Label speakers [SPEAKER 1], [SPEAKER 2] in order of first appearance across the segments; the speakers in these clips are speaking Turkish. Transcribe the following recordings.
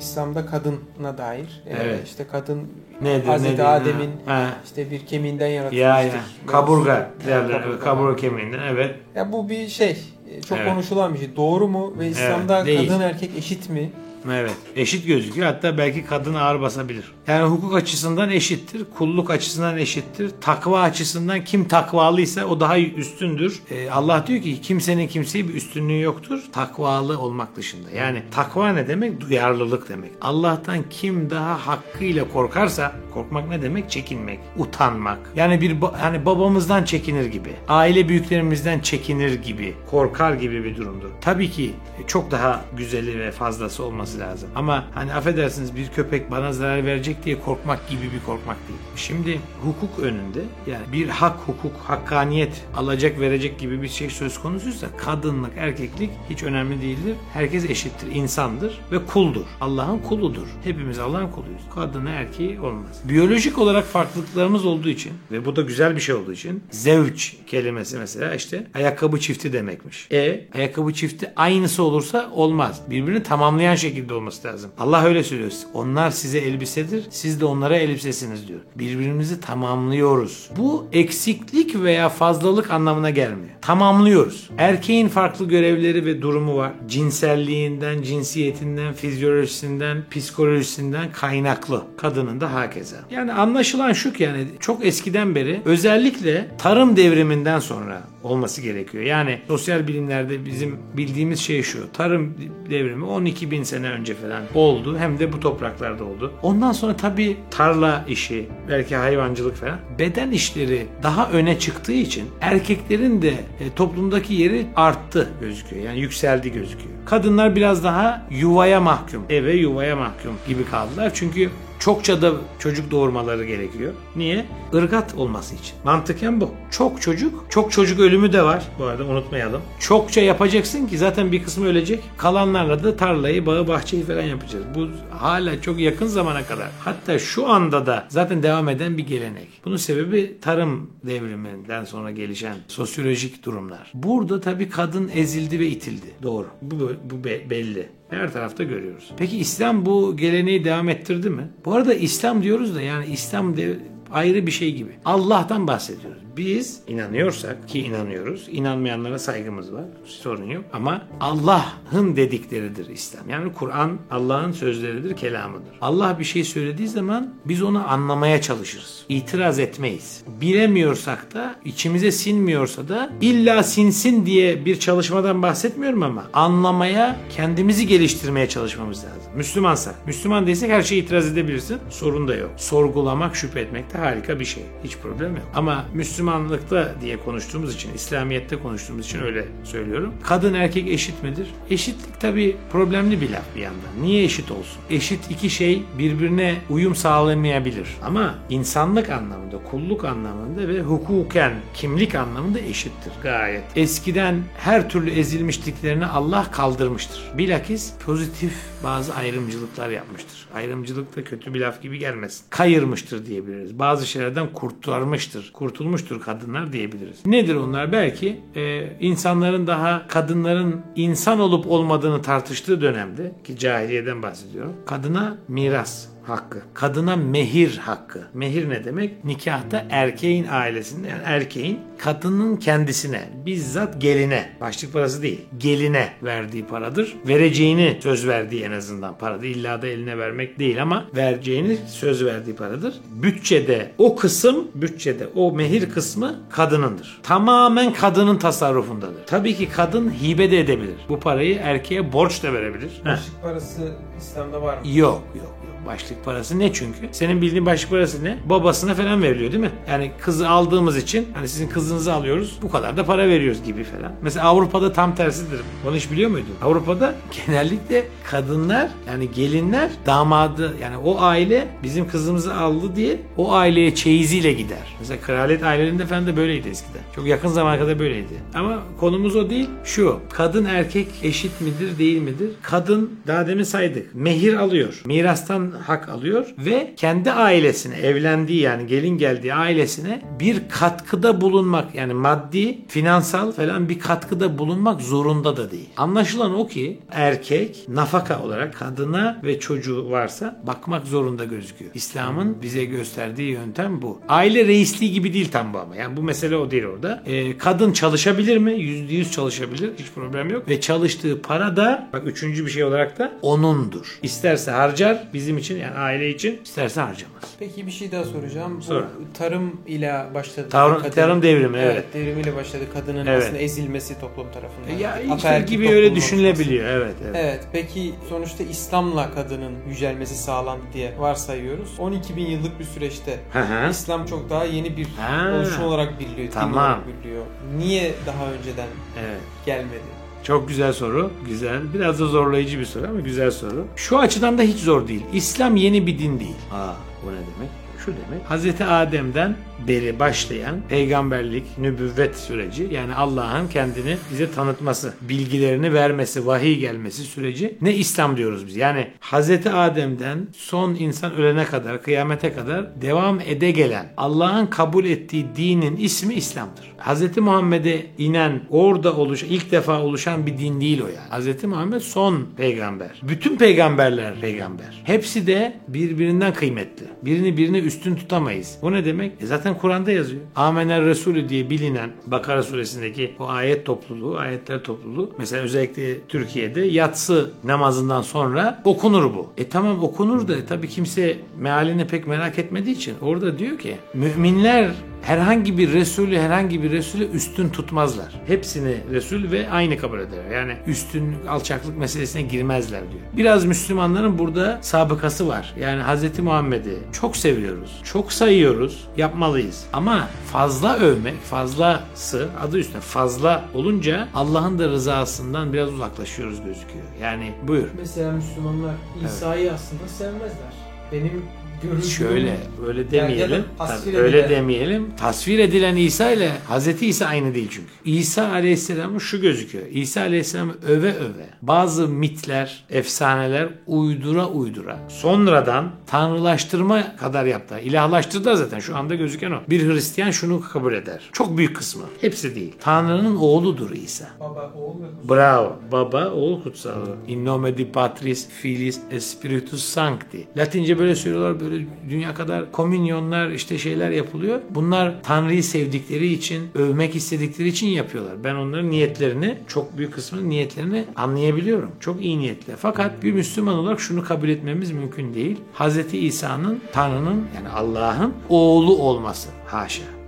[SPEAKER 1] İslam'da kadına dair. Ee,
[SPEAKER 2] Evet.
[SPEAKER 1] işte kadın
[SPEAKER 2] Nedir,
[SPEAKER 1] Hazreti
[SPEAKER 2] nedir?
[SPEAKER 1] Adem'in
[SPEAKER 2] Ha.
[SPEAKER 1] işte bir kemiğinden yaratılmıştır.
[SPEAKER 2] Ya ya. Kaburga derler.
[SPEAKER 1] Kaburga.
[SPEAKER 2] Kaburga kemiğinden evet.
[SPEAKER 1] Ya bu bir şey. e, Çok
[SPEAKER 2] Evet.
[SPEAKER 1] konuşulan bir şey. Doğru mu? Ve İslam'da
[SPEAKER 2] değil.
[SPEAKER 1] kadın erkek eşit mi?
[SPEAKER 2] Evet. Eşit gözüküyor. Hatta belki kadın ağır basabilir. Yani hukuk açısından eşittir. Kulluk açısından eşittir. Takva açısından kim takvalıysa o daha üstündür. Ee, Allah diyor ki kimsenin kimseye bir üstünlüğü yoktur. Takvalı olmak dışında. Yani takva ne demek? Duyarlılık demek. Allah'tan kim daha hakkıyla korkarsa korkmak ne demek? Çekinmek, utanmak. Yani bir ba- hani babamızdan çekinir gibi. Aile büyüklerimizden çekinir gibi, korkar gibi bir durumdur. Tabii ki çok daha güzeli ve fazlası olması lazım. Ama hani affedersiniz bir köpek bana zarar verecek diye korkmak gibi bir korkmak değil. Şimdi hukuk önünde yani bir hak hukuk, hakkaniyet alacak verecek gibi bir şey söz konusuysa kadınlık, erkeklik hiç önemli değildir. Herkes eşittir, insandır ve kuldur. Allah'ın kuludur. Hepimiz Allah'ın kuluyuz. Kadını erkeği olmaz. Biyolojik olarak farklılıklarımız olduğu için ve bu da güzel bir şey olduğu için zevç kelimesi mesela işte ayakkabı çifti demekmiş. E ayakkabı çifti aynısı olursa olmaz. Birbirini tamamlayan şekilde olması lazım. Allah öyle söylüyor. Onlar size elbisedir, siz de onlara elbisesiniz diyor. Birbirimizi tamamlıyoruz. Bu eksiklik veya fazlalık anlamına gelmiyor. Tamamlıyoruz. Erkeğin farklı görevleri ve durumu var. Cinselliğinden, cinsiyetinden, fizyolojisinden, psikolojisinden kaynaklı. Kadının da hakeza. Yani anlaşılan şu ki yani çok eskiden beri özellikle tarım devriminden sonra olması gerekiyor. Yani sosyal bilimlerde bizim bildiğimiz şey şu. Tarım devrimi 12 bin sene önce falan oldu. Hem de bu topraklarda oldu. Ondan sonra tabii tarla işi, belki hayvancılık falan beden işleri daha öne çıktığı için erkeklerin de e, toplumdaki yeri arttı gözüküyor. Yani yükseldi gözüküyor. Kadınlar biraz daha yuvaya mahkum, eve yuvaya mahkum gibi kaldılar. Çünkü çokça da çocuk doğurmaları gerekiyor. Niye? Irgat olması için. Mantıken bu. Çok çocuk, çok çocuk ölümü de var. Bu arada unutmayalım. Çokça yapacaksın ki zaten bir kısmı ölecek. Kalanlarla da tarlayı, bağı, bahçeyi falan yapacağız. Bu hala çok yakın zamana kadar. Hatta şu anda da zaten devam eden bir gelenek. Bunun sebebi tarım devriminden sonra gelişen sosyolojik durumlar. Burada tabii kadın ezildi ve itildi. Doğru. Bu, bu be- belli. Her tarafta görüyoruz. Peki İslam bu geleneği devam ettirdi mi? Bu arada İslam diyoruz da yani İslam de ayrı bir şey gibi. Allah'tan bahsediyoruz. Biz inanıyorsak ki inanıyoruz. inanmayanlara saygımız var. Sorun yok. Ama Allah'ın dedikleridir İslam. Yani Kur'an Allah'ın sözleridir, kelamıdır. Allah bir şey söylediği zaman biz onu anlamaya çalışırız. İtiraz etmeyiz. Bilemiyorsak da içimize sinmiyorsa da illa sinsin diye bir çalışmadan bahsetmiyorum ama anlamaya, kendimizi geliştirmeye çalışmamız lazım. Müslümansak. Müslüman değilsek her şeye itiraz edebilirsin. Sorun da yok. Sorgulamak, şüphe etmek de harika bir şey. Hiç problem yok. Ama Müslümanlıkta diye konuştuğumuz için, İslamiyet'te konuştuğumuz için öyle söylüyorum. Kadın erkek eşit midir? Eşitlik tabii problemli bir laf bir yandan. Niye eşit olsun? Eşit iki şey birbirine uyum sağlamayabilir. Ama insanlık anlamında, kulluk anlamında ve hukuken, kimlik anlamında eşittir gayet. Eskiden her türlü ezilmişliklerini Allah kaldırmıştır. Bilakis pozitif bazı ayrımcılıklar yapmıştır. Ayrımcılık da kötü bir laf gibi gelmesin. Kayırmıştır diyebiliriz. Bazı şeylerden kurtarmıştır. Kurtulmuştur kadınlar diyebiliriz. Nedir onlar? Belki e, insanların daha kadınların insan olup olmadığını tartıştığı dönemde ki cahiliyeden bahsediyorum. Kadına miras hakkı. Kadına mehir hakkı. Mehir ne demek? Nikahta erkeğin ailesinde yani erkeğin kadının kendisine bizzat geline başlık parası değil geline verdiği paradır. Vereceğini söz verdiği en azından paradır. İlla da eline vermek değil ama vereceğini söz verdiği paradır. Bütçede o kısım bütçede o mehir kısmı kadınındır. Tamamen kadının tasarrufundadır. Tabii ki kadın hibe de edebilir. Bu parayı erkeğe borç da verebilir.
[SPEAKER 1] Başlık parası İslam'da var mı?
[SPEAKER 2] Yok yok. Başlık parası ne çünkü? Senin bildiğin başlık parası ne? Babasına falan veriliyor değil mi? Yani kızı aldığımız için hani sizin kızınızı alıyoruz bu kadar da para veriyoruz gibi falan. Mesela Avrupa'da tam tersidir. Onu hiç biliyor muydun? Avrupa'da genellikle kadınlar yani gelinler damadı yani o aile bizim kızımızı aldı diye o aileye çeyiziyle gider. Mesela kraliyet ailelerinde falan da böyleydi eskiden. Çok yakın zamana kadar böyleydi. Ama konumuz o değil. Şu. Kadın erkek eşit midir değil midir? Kadın daha demin saydık. Mehir alıyor. Mirastan hak alıyor ve kendi ailesine evlendiği yani gelin geldiği ailesine bir katkıda bulunmak yani maddi, finansal falan bir katkıda bulunmak zorunda da değil. Anlaşılan o ki erkek nafaka olarak kadına ve çocuğu varsa bakmak zorunda gözüküyor. İslam'ın bize gösterdiği yöntem bu. Aile reisliği gibi değil tam bu ama. Yani bu mesele o değil orada. Ee, kadın çalışabilir mi? Yüzde yüz çalışabilir. Hiç problem yok. Ve çalıştığı para da bak üçüncü bir şey olarak da onundur. İsterse harcar bizim için yani aile için isterse harcamaz.
[SPEAKER 1] Peki bir şey daha soracağım. Bu
[SPEAKER 2] Sor.
[SPEAKER 1] tarım ile başladı.
[SPEAKER 2] Tarım-
[SPEAKER 1] Kadın-
[SPEAKER 2] tarım devrimi, evet.
[SPEAKER 1] Devrimiyle başladı kadının
[SPEAKER 2] Evet.
[SPEAKER 1] aslında ezilmesi toplum tarafından.
[SPEAKER 2] Ya işte gibi öyle
[SPEAKER 1] olması.
[SPEAKER 2] düşünülebiliyor. Evet, evet.
[SPEAKER 1] Evet. Peki sonuçta İslam'la kadının yücelmesi sağlandı diye varsayıyoruz. 12 bin yıllık bir süreçte
[SPEAKER 2] Hı hı.
[SPEAKER 1] İslam çok daha yeni bir
[SPEAKER 2] Ha.
[SPEAKER 1] oluşum olarak biliniyor.
[SPEAKER 2] Tamam.
[SPEAKER 1] olarak biliniyor. Niye daha önceden
[SPEAKER 2] Evet.
[SPEAKER 1] gelmedi?
[SPEAKER 2] Çok güzel soru. Güzel. Biraz da zorlayıcı bir soru ama güzel soru. Şu açıdan da hiç zor değil. İslam yeni bir din değil. Aa, bu ne demek? Şu demek. Hazreti Adem'den beri başlayan peygamberlik, nübüvvet süreci yani Allah'ın kendini bize tanıtması, bilgilerini vermesi, vahiy gelmesi süreci ne İslam diyoruz biz. Yani Hazreti Adem'den son insan ölene kadar, kıyamete kadar devam ede gelen Allah'ın kabul ettiği dinin ismi İslam'dır. Hazreti Muhammed'e inen, orada oluş, ilk defa oluşan bir din değil o yani. Hazreti Muhammed son peygamber. Bütün peygamberler peygamber. Hepsi de birbirinden kıymetli. Birini birine üstün tutamayız. Bu ne demek? E zaten Kur'an'da yazıyor. Amener Resulü diye bilinen Bakara suresindeki o ayet topluluğu, ayetler topluluğu mesela özellikle Türkiye'de yatsı namazından sonra okunur bu. E tamam okunur da tabii kimse mealini pek merak etmediği için orada diyor ki müminler herhangi bir Resulü herhangi bir Resulü üstün tutmazlar. Hepsini Resul ve aynı kabul eder. Yani üstün alçaklık meselesine girmezler diyor. Biraz Müslümanların burada sabıkası var. Yani Hz. Muhammed'i çok seviyoruz. Çok sayıyoruz. Yapmalıyız. Ama fazla övmek, fazlası adı üstünde fazla olunca Allah'ın da rızasından biraz uzaklaşıyoruz gözüküyor. Yani buyur.
[SPEAKER 1] Mesela Müslümanlar İsa'yı aslında sevmezler. Benim gördüğüm
[SPEAKER 2] Şöyle
[SPEAKER 1] Yani da
[SPEAKER 2] demeyelim. Tabii öyle demeyelim. Tasvir edilen İsa ile Hazreti İsa aynı değil çünkü. İsa Aleyhisselam'ın şu gözüküyor. İsa Aleyhisselam'ı öve öve bazı mitler, efsaneler uydura uydura sonradan tanrılaştırma kadar yaptı. İlahlaştırdı zaten şu anda gözüken o. Bir Hristiyan şunu kabul eder. Çok büyük kısmı. Hepsi değil. Tanrı'nın oğludur İsa.
[SPEAKER 1] Baba, oğul ve.
[SPEAKER 2] Bravo. Baba, oğul kutsalı. In nome di Patris, Filis, et Spiritus Sancti. Latince böyle söylüyorlar. Böyle dünya kadar komünyonlar işte şeyler yapılıyor. Bunlar Tanrı'yı sevdikleri için, övmek istedikleri için yapıyorlar. Ben onların niyetlerini, çok büyük kısmının niyetlerini anlayabiliyorum. Çok iyi niyetli. Fakat bir Müslüman olarak şunu kabul etmemiz mümkün değil. Hz. İsa'nın, Tanrı'nın yani Allah'ın oğlu olması. Haşa.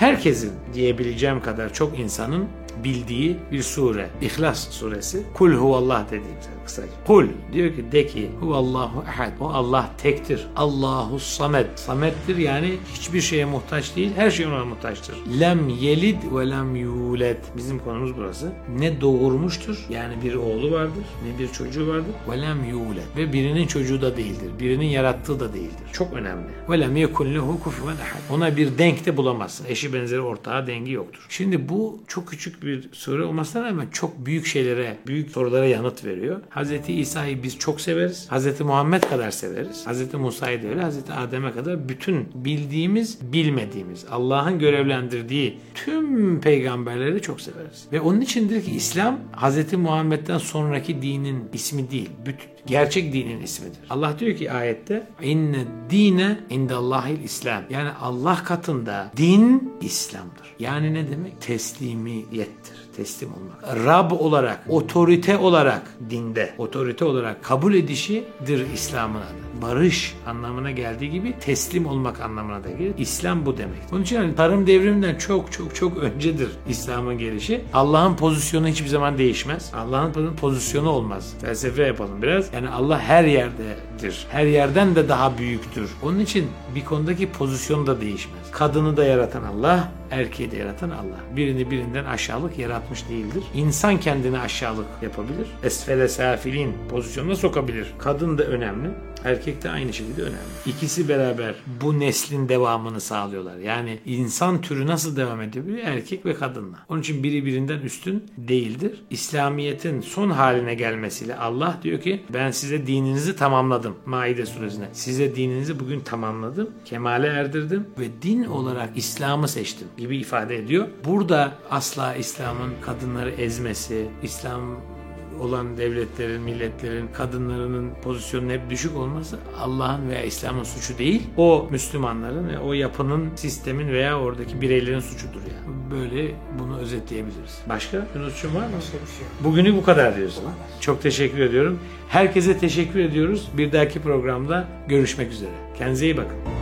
[SPEAKER 2] Herkesin diyebileceğim kadar çok insanın bildiği bir sure. İhlas suresi. Kul huvallah dediğimiz kısaca. Kul diyor ki de ki huvallahu ehad. O Allah tektir. Allahu samed. Sameddir yani hiçbir şeye muhtaç değil. Her şey ona muhtaçtır. Lem yelid ve lem yulet. Bizim konumuz burası. Ne doğurmuştur. Yani bir oğlu vardır. Ne bir çocuğu vardır. Ve lem yulet. Ve birinin çocuğu da değildir. Birinin yarattığı da değildir. Çok önemli. Ve lem yekun lehu kufuven ehad. Ona bir denk de bulamazsın. Eşi benzeri ortağı dengi yoktur. Şimdi bu çok küçük bir soru olmasına rağmen çok büyük şeylere, büyük sorulara yanıt veriyor. Hz. İsa'yı biz çok severiz. Hz. Muhammed kadar severiz. Hz. Musa'yı da öyle. Hz. Adem'e kadar bütün bildiğimiz, bilmediğimiz, Allah'ın görevlendirdiği tüm peygamberleri çok severiz. Ve onun içindir ki İslam Hz. Muhammed'den sonraki dinin ismi değil. Bütün, gerçek dinin ismidir. Allah diyor ki ayette inne dine indallahil İslam. Yani Allah katında din İslam'dır. Yani ne demek? Teslimiyettir. Teslim olmak. Rab olarak, otorite olarak dinde, otorite olarak kabul edişidir İslam'ın adı. Barış anlamına geldiği gibi teslim olmak anlamına da gelir. İslam bu demek. Onun için yani tarım devriminden çok çok çok öncedir İslam'ın gelişi. Allah'ın pozisyonu hiçbir zaman değişmez. Allah'ın pozisyonu olmaz. Felsefe yapalım biraz. Yani Allah her yerdedir. Her yerden de daha büyüktür. Onun için bir konudaki pozisyon da değişmez. Kadını da yaratan Allah, erkeği de yaratan Allah. Birini birinden aşağılık yaratmış değildir. İnsan kendini aşağılık yapabilir. Esfele safilin pozisyonuna sokabilir. Kadın da önemli. Erkek de aynı şekilde önemli. İkisi beraber bu neslin devamını sağlıyorlar. Yani insan türü nasıl devam edebiliyor? Erkek ve kadınla. Onun için biri birinden üstün değildir. İslamiyet'in son haline gelmesiyle Allah diyor ki ben size dininizi tamamladım. Maide suresinde. Size dininizi bugün tamamladım. Kemale erdirdim ve din olarak İslam'ı seçtim gibi ifade ediyor. Burada asla İslam'ın kadınları ezmesi, İslam olan devletlerin, milletlerin, kadınlarının pozisyonunun hep düşük olması Allah'ın veya İslam'ın suçu değil. O Müslümanların ve o yapının, sistemin veya oradaki bireylerin suçudur yani. Böyle bunu özetleyebiliriz. Başka? Yunus'cum var mı?
[SPEAKER 1] Şey.
[SPEAKER 2] Bugünü bu kadar diyorsun. Çok teşekkür ediyorum. Herkese teşekkür ediyoruz. Bir dahaki programda görüşmek üzere. Kendinize iyi bakın.